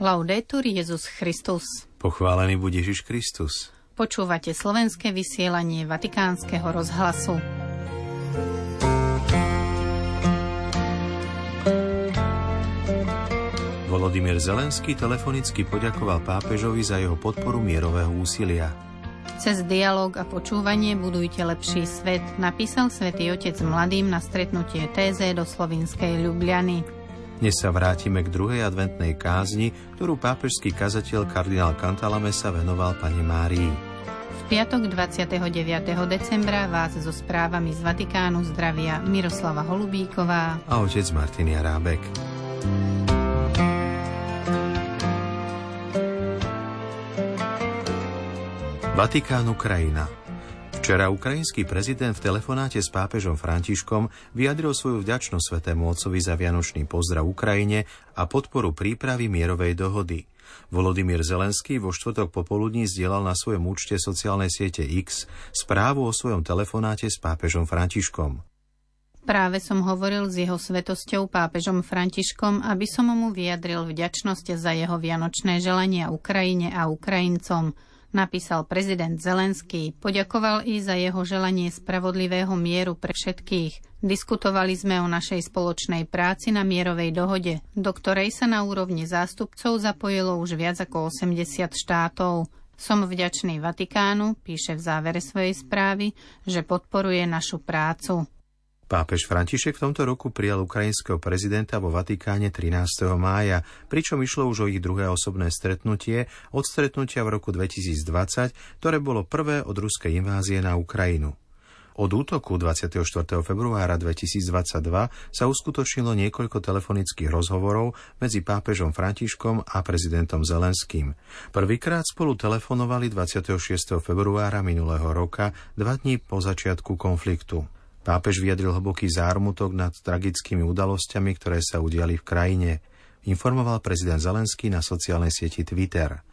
Laudetur Jezus Christus. Pochválený bude Ježiš Kristus. Počúvate slovenské vysielanie Vatikánskeho rozhlasu. Volodymyr Zelenský telefonicky poďakoval pápežovi za jeho podporu mierového úsilia. Cez dialog a počúvanie budujte lepší svet, napísal svätý Otec mladým na stretnutie TZ do slovinskej Ljubljany. Dnes sa vrátime k druhej adventnej kázni, ktorú pápežský kazateľ kardinál Cantalamessa venoval pani Márii. V piatok 29. decembra vás so správami z Vatikánu zdravia Miroslava Holubíková a otec Martin Jarábek. Vatikán Ukrajina Včera ukrajinský prezident v telefonáte s pápežom Františkom vyjadril svoju vďačnosť svetému otcovi za vianočný pozdrav Ukrajine a podporu prípravy mierovej dohody. Volodymyr Zelenský vo štvrtok popoludní zdieľal na svojom účte sociálnej siete X správu o svojom telefonáte s pápežom Františkom. Práve som hovoril s jeho svetosťou pápežom Františkom, aby som mu vyjadril vďačnosť za jeho vianočné želania Ukrajine a Ukrajincom – napísal prezident Zelenský. Poďakoval i za jeho želanie spravodlivého mieru pre všetkých. Diskutovali sme o našej spoločnej práci na mierovej dohode, do ktorej sa na úrovni zástupcov zapojilo už viac ako 80 štátov. Som vďačný Vatikánu, píše v závere svojej správy, že podporuje našu prácu. Pápež František v tomto roku prijal ukrajinského prezidenta vo Vatikáne 13. mája, pričom išlo už o ich druhé osobné stretnutie od stretnutia v roku 2020, ktoré bolo prvé od ruskej invázie na Ukrajinu. Od útoku 24. februára 2022 sa uskutočnilo niekoľko telefonických rozhovorov medzi pápežom Františkom a prezidentom Zelenským. Prvýkrát spolu telefonovali 26. februára minulého roka, dva dní po začiatku konfliktu. Pápež vyjadril hlboký zármutok nad tragickými udalosťami, ktoré sa udiali v krajine, informoval prezident Zelenský na sociálnej sieti Twitter.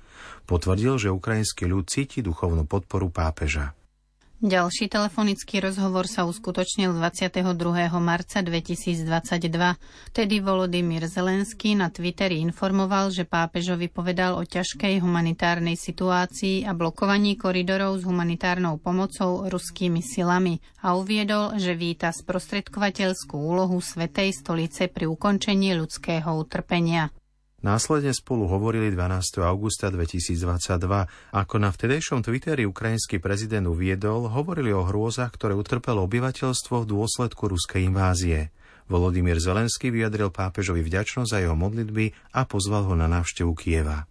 Potvrdil, že ukrajinský ľud cíti duchovnú podporu pápeža. Ďalší telefonický rozhovor sa uskutočnil 22. marca 2022. Tedy Volodymyr Zelenský na Twitteri informoval, že pápežovi povedal o ťažkej humanitárnej situácii a blokovaní koridorov s humanitárnou pomocou ruskými silami a uviedol, že víta sprostredkovateľskú úlohu Svetej stolice pri ukončení ľudského utrpenia. Následne spolu hovorili 12. augusta 2022. Ako na vtedejšom Twitteri ukrajinský prezident uviedol, hovorili o hrôzach, ktoré utrpelo obyvateľstvo v dôsledku ruskej invázie. Volodymyr Zelenský vyjadril pápežovi vďačnosť za jeho modlitby a pozval ho na návštevu Kieva.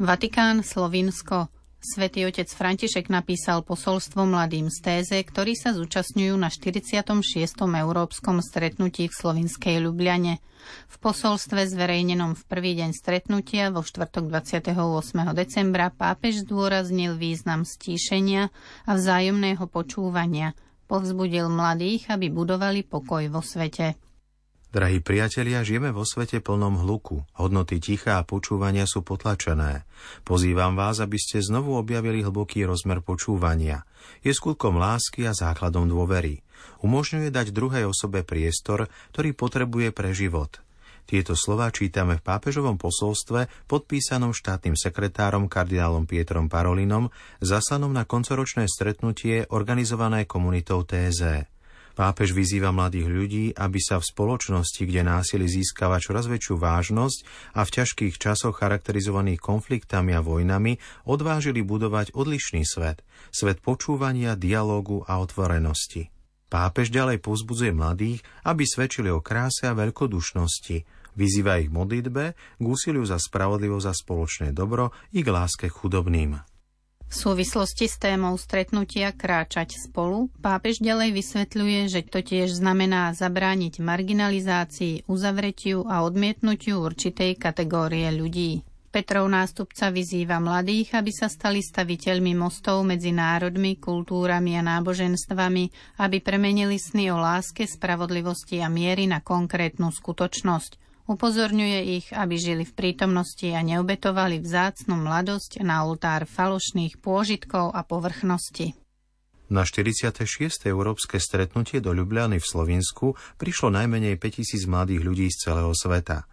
Vatikán, Slovinsko. Svetý otec František napísal posolstvo mladým z Téze, ktorí sa zúčastňujú na 46. európskom stretnutí v slovinskej Ljubljane. V posolstve zverejnenom v prvý deň stretnutia vo štvrtok 28. decembra pápež zdôraznil význam stíšenia a vzájomného počúvania. Povzbudil mladých, aby budovali pokoj vo svete. Drahí priatelia, žijeme vo svete plnom hluku. Hodnoty ticha a počúvania sú potlačené. Pozývam vás, aby ste znovu objavili hlboký rozmer počúvania. Je skutkom lásky a základom dôvery. Umožňuje dať druhej osobe priestor, ktorý potrebuje pre život. Tieto slova čítame v pápežovom posolstve podpísanom štátnym sekretárom kardinálom Pietrom Parolinom, zaslanom na koncoročné stretnutie organizované komunitou TZ. Pápež vyzýva mladých ľudí, aby sa v spoločnosti, kde násilie získava čoraz väčšiu vážnosť a v ťažkých časoch charakterizovaných konfliktami a vojnami, odvážili budovať odlišný svet, svet počúvania, dialógu a otvorenosti. Pápež ďalej pozbudzuje mladých, aby svedčili o kráse a veľkodušnosti, vyzýva ich modlitbe, k úsiliu za spravodlivosť a spoločné dobro i k láske chudobným. V súvislosti s témou stretnutia kráčať spolu pápež ďalej vysvetľuje, že to tiež znamená zabrániť marginalizácii, uzavretiu a odmietnutiu určitej kategórie ľudí. Petrov nástupca vyzýva mladých, aby sa stali staviteľmi mostov medzi národmi, kultúrami a náboženstvami, aby premenili sny o láske, spravodlivosti a miery na konkrétnu skutočnosť – Upozorňuje ich, aby žili v prítomnosti a neobetovali vzácnu mladosť na oltár falošných pôžitkov a povrchnosti. Na 46. európske stretnutie do Ljubljany v Slovensku prišlo najmenej 5000 mladých ľudí z celého sveta.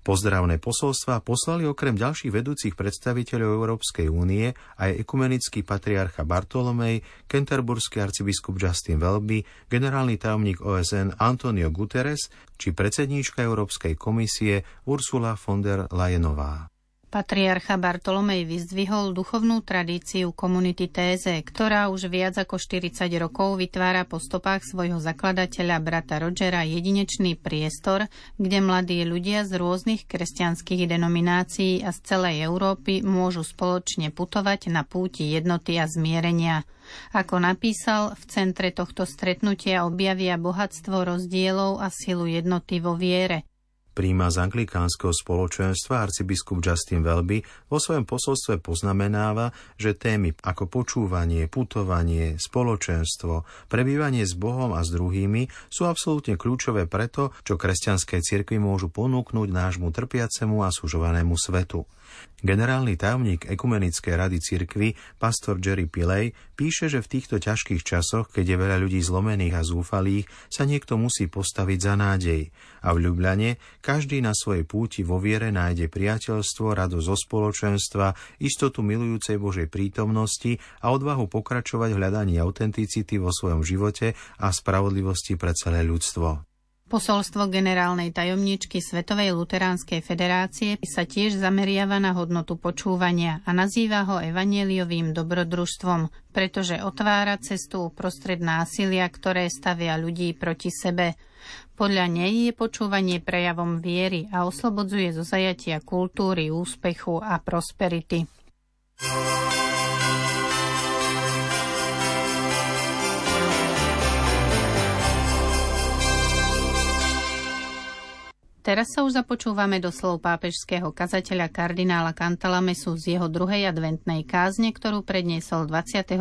Pozdravné posolstva poslali okrem ďalších vedúcich predstaviteľov Európskej únie aj ekumenický patriarcha Bartolomej, kenterburský arcibiskup Justin Welby, generálny tajomník OSN Antonio Guterres či predsedníčka Európskej komisie Ursula von der Leyenová. Patriarcha Bartolomej vyzdvihol duchovnú tradíciu komunity Téze, ktorá už viac ako 40 rokov vytvára po stopách svojho zakladateľa brata Rogera jedinečný priestor, kde mladí ľudia z rôznych kresťanských denominácií a z celej Európy môžu spoločne putovať na púti jednoty a zmierenia. Ako napísal, v centre tohto stretnutia objavia bohatstvo rozdielov a silu jednoty vo viere – príjma z anglikánskeho spoločenstva arcibiskup Justin Welby vo svojom posolstve poznamenáva, že témy ako počúvanie, putovanie, spoločenstvo, prebývanie s Bohom a s druhými sú absolútne kľúčové preto, čo kresťanské cirkvi môžu ponúknuť nášmu trpiacemu a sužovanému svetu. Generálny tajomník Ekumenickej rady cirkvy, pastor Jerry Pilley, píše, že v týchto ťažkých časoch, keď je veľa ľudí zlomených a zúfalých, sa niekto musí postaviť za nádej. A v Ljubljane každý na svojej púti vo viere nájde priateľstvo, radosť zo spoločenstva, istotu milujúcej Božej prítomnosti a odvahu pokračovať v hľadaní autenticity vo svojom živote a spravodlivosti pre celé ľudstvo. Posolstvo generálnej tajomničky Svetovej luteránskej federácie sa tiež zameriava na hodnotu počúvania a nazýva ho evanieliovým dobrodružstvom, pretože otvára cestu uprostred násilia, ktoré stavia ľudí proti sebe. Podľa nej je počúvanie prejavom viery a oslobodzuje zo zajatia kultúry, úspechu a prosperity. Teraz sa už započúvame do slov pápežského kazateľa kardinála Cantalamesu z jeho druhej adventnej kázne, ktorú predniesol 22.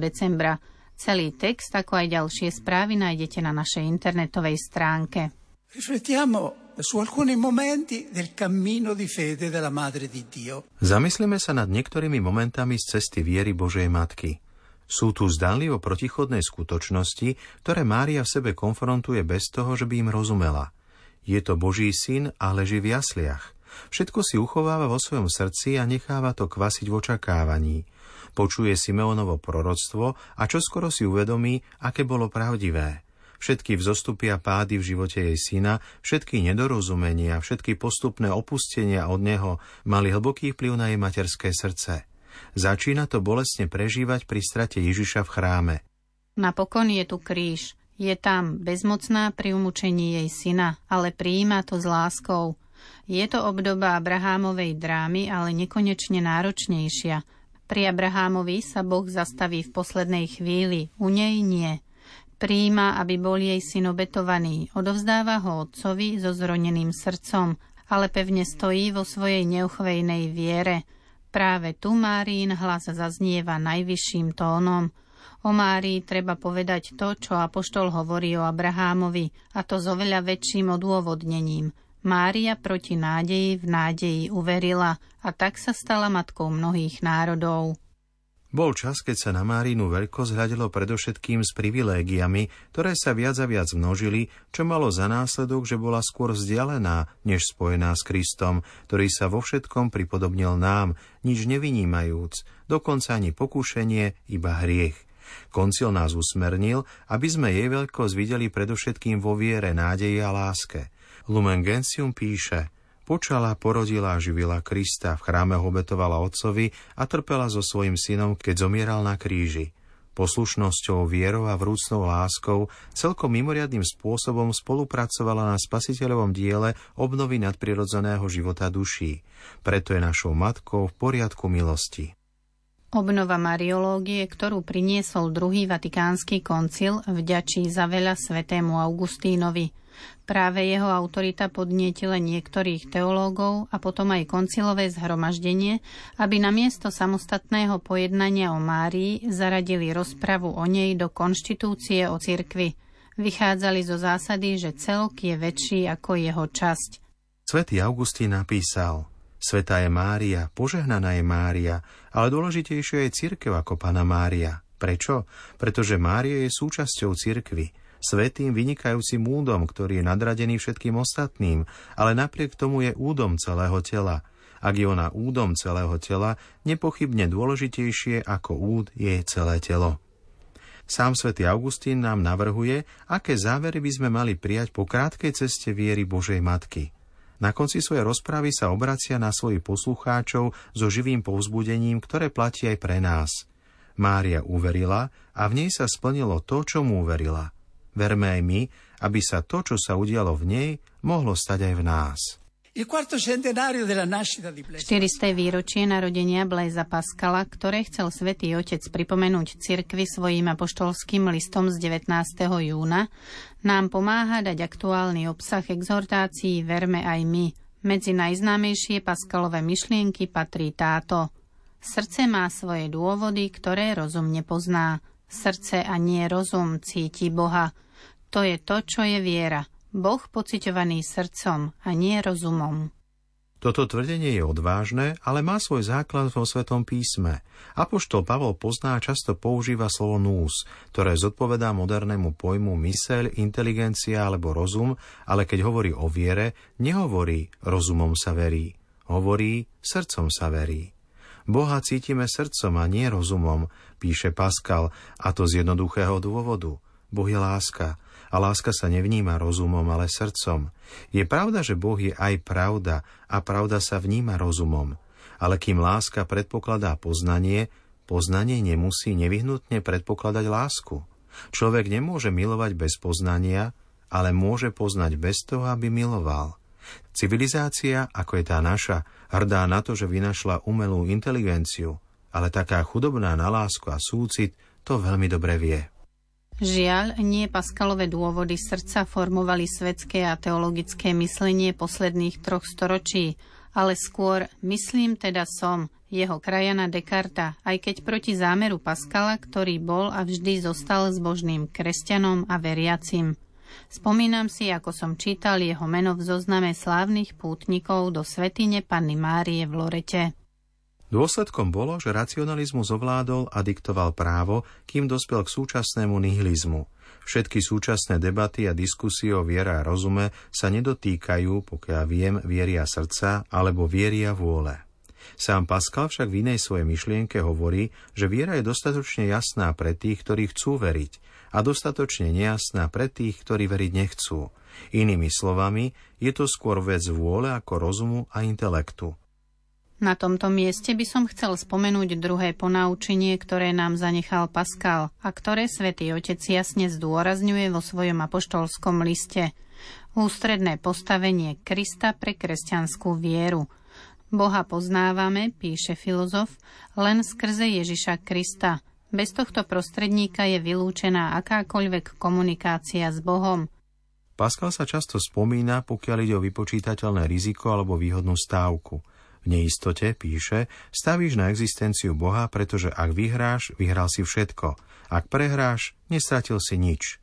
decembra. Celý text, ako aj ďalšie správy nájdete na našej internetovej stránke. Zamyslíme sa nad niektorými momentami z cesty viery Božej Matky. Sú tu zdanlivo protichodné skutočnosti, ktoré Mária v sebe konfrontuje bez toho, že by im rozumela – je to Boží syn a leží v jasliach. Všetko si uchováva vo svojom srdci a necháva to kvasiť v očakávaní. Počuje Simeonovo proroctvo a čoskoro si uvedomí, aké bolo pravdivé. Všetky vzostupy a pády v živote jej syna, všetky nedorozumenia, všetky postupné opustenia od neho mali hlboký vplyv na jej materské srdce. Začína to bolestne prežívať pri strate Ježiša v chráme. Napokon je tu kríž. Je tam bezmocná pri umúčení jej syna, ale prijíma to s láskou. Je to obdoba Abrahámovej drámy, ale nekonečne náročnejšia. Pri Abrahámovi sa Boh zastaví v poslednej chvíli, u nej nie. Príjima, aby bol jej syn obetovaný, odovzdáva ho otcovi so zroneným srdcom, ale pevne stojí vo svojej neuchvejnej viere. Práve tu Márín hlas zaznieva najvyšším tónom – O Márii treba povedať to, čo Apoštol hovorí o Abrahámovi, a to s oveľa väčším odôvodnením. Mária proti nádeji v nádeji uverila a tak sa stala matkou mnohých národov. Bol čas, keď sa na Márínu veľkosť hľadelo predovšetkým s privilégiami, ktoré sa viac a viac množili, čo malo za následok, že bola skôr vzdialená, než spojená s Kristom, ktorý sa vo všetkom pripodobnil nám, nič nevinímajúc, dokonca ani pokušenie, iba hriech – Koncil nás usmernil, aby sme jej veľkosť videli predovšetkým vo viere, nádeji a láske. Lumen Gentium píše – Počala, porodila a živila Krista, v chráme obetovala otcovi a trpela so svojim synom, keď zomieral na kríži. Poslušnosťou, vierou a vrúcnou láskou celkom mimoriadným spôsobom spolupracovala na spasiteľovom diele obnovy nadprirodzeného života duší. Preto je našou matkou v poriadku milosti. Obnova mariológie, ktorú priniesol druhý vatikánsky koncil, vďačí za veľa svetému Augustínovi. Práve jeho autorita podnietila niektorých teológov a potom aj koncilové zhromaždenie, aby na miesto samostatného pojednania o Márii zaradili rozpravu o nej do konštitúcie o cirkvi. Vychádzali zo zásady, že celok je väčší ako jeho časť. Svetý Augustín napísal – Sveta je Mária, požehnaná je Mária, ale dôležitejšia je církev ako Pana Mária. Prečo? Pretože Mária je súčasťou cirkvy, svetým vynikajúcim údom, ktorý je nadradený všetkým ostatným, ale napriek tomu je údom celého tela. Ak je ona údom celého tela, nepochybne dôležitejšie ako úd je celé telo. Sám svätý Augustín nám navrhuje, aké závery by sme mali prijať po krátkej ceste viery Božej Matky. Na konci svojej rozprávy sa obracia na svojich poslucháčov so živým povzbudením, ktoré platí aj pre nás – Mária uverila a v nej sa splnilo to, čo mu uverila. Verme aj my, aby sa to, čo sa udialo v nej, mohlo stať aj v nás. 400. výročie narodenia Blaisa Paskala, ktoré chcel svätý Otec pripomenúť cirkvi svojim apoštolským listom z 19. júna, nám pomáha dať aktuálny obsah exhortácií Verme aj my. Medzi najznámejšie Paskalové myšlienky patrí táto – Srdce má svoje dôvody, ktoré rozum nepozná. Srdce a nie rozum cíti Boha. To je to, čo je viera. Boh pociťovaný srdcom a nie rozumom. Toto tvrdenie je odvážne, ale má svoj základ vo Svetom písme. Apoštol Pavol pozná a často používa slovo nús, ktoré zodpovedá modernému pojmu myseľ, inteligencia alebo rozum, ale keď hovorí o viere, nehovorí rozumom sa verí. Hovorí srdcom sa verí. Boha cítime srdcom a nie rozumom, píše Pascal, a to z jednoduchého dôvodu. Boh je láska a láska sa nevníma rozumom, ale srdcom. Je pravda, že Boh je aj pravda a pravda sa vníma rozumom. Ale kým láska predpokladá poznanie, poznanie nemusí nevyhnutne predpokladať lásku. Človek nemôže milovať bez poznania, ale môže poznať bez toho, aby miloval. Civilizácia, ako je tá naša, hrdá na to, že vynašla umelú inteligenciu, ale taká chudobná na lásku a súcit to veľmi dobre vie. Žiaľ, nie Paskalové dôvody srdca formovali svetské a teologické myslenie posledných troch storočí, ale skôr myslím teda som, jeho krajana Descarta, aj keď proti zámeru Paskala, ktorý bol a vždy zostal zbožným kresťanom a veriacim. Spomínam si, ako som čítal jeho meno v zozname slávnych pútnikov do svetine Panny Márie v Lorete. Dôsledkom bolo, že racionalizmus ovládol a diktoval právo, kým dospel k súčasnému nihilizmu. Všetky súčasné debaty a diskusie o viere a rozume sa nedotýkajú, pokiaľ viem, vieria srdca alebo vieria vôle. Sám Pascal však v inej svojej myšlienke hovorí, že viera je dostatočne jasná pre tých, ktorí chcú veriť, a dostatočne nejasná pre tých, ktorí veriť nechcú. Inými slovami, je to skôr vec vôle ako rozumu a intelektu. Na tomto mieste by som chcel spomenúť druhé ponaučenie, ktoré nám zanechal Pascal a ktoré svätý Otec jasne zdôrazňuje vo svojom apoštolskom liste. Ústredné postavenie Krista pre kresťanskú vieru. Boha poznávame, píše filozof, len skrze Ježiša Krista – bez tohto prostredníka je vylúčená akákoľvek komunikácia s Bohom. Pascal sa často spomína, pokiaľ ide o vypočítateľné riziko alebo výhodnú stávku. V neistote, píše, stavíš na existenciu Boha, pretože ak vyhráš, vyhral si všetko. Ak prehráš, nestratil si nič.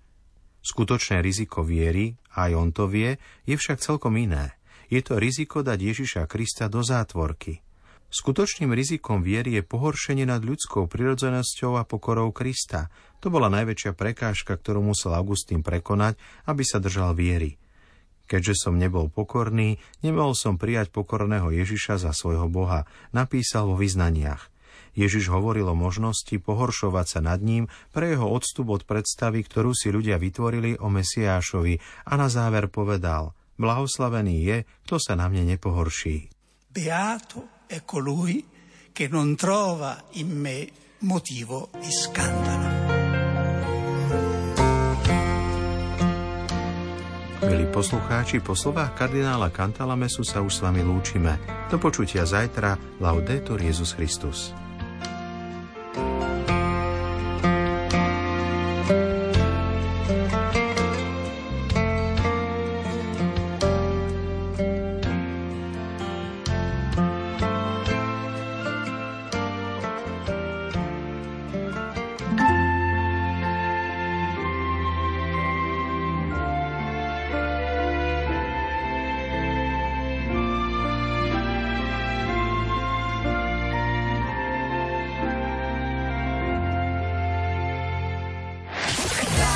Skutočné riziko viery, aj on to vie, je však celkom iné. Je to riziko dať Ježiša Krista do zátvorky – Skutočným rizikom viery je pohoršenie nad ľudskou prirodzenosťou a pokorou Krista. To bola najväčšia prekážka, ktorú musel Augustín prekonať, aby sa držal viery. Keďže som nebol pokorný, nemohol som prijať pokorného Ježiša za svojho Boha, napísal vo vyznaniach. Ježiš hovoril o možnosti pohoršovať sa nad ním pre jeho odstup od predstavy, ktorú si ľudia vytvorili o Mesiášovi a na záver povedal, blahoslavený je, kto sa na mne nepohorší. Beato è colui che non trova in me motivo di scandalo. Milí poslucháči, po slovách kardinála Cantalamesu sa už s vami lúčime. Do počutia zajtra. Laudetur Jezus Christus.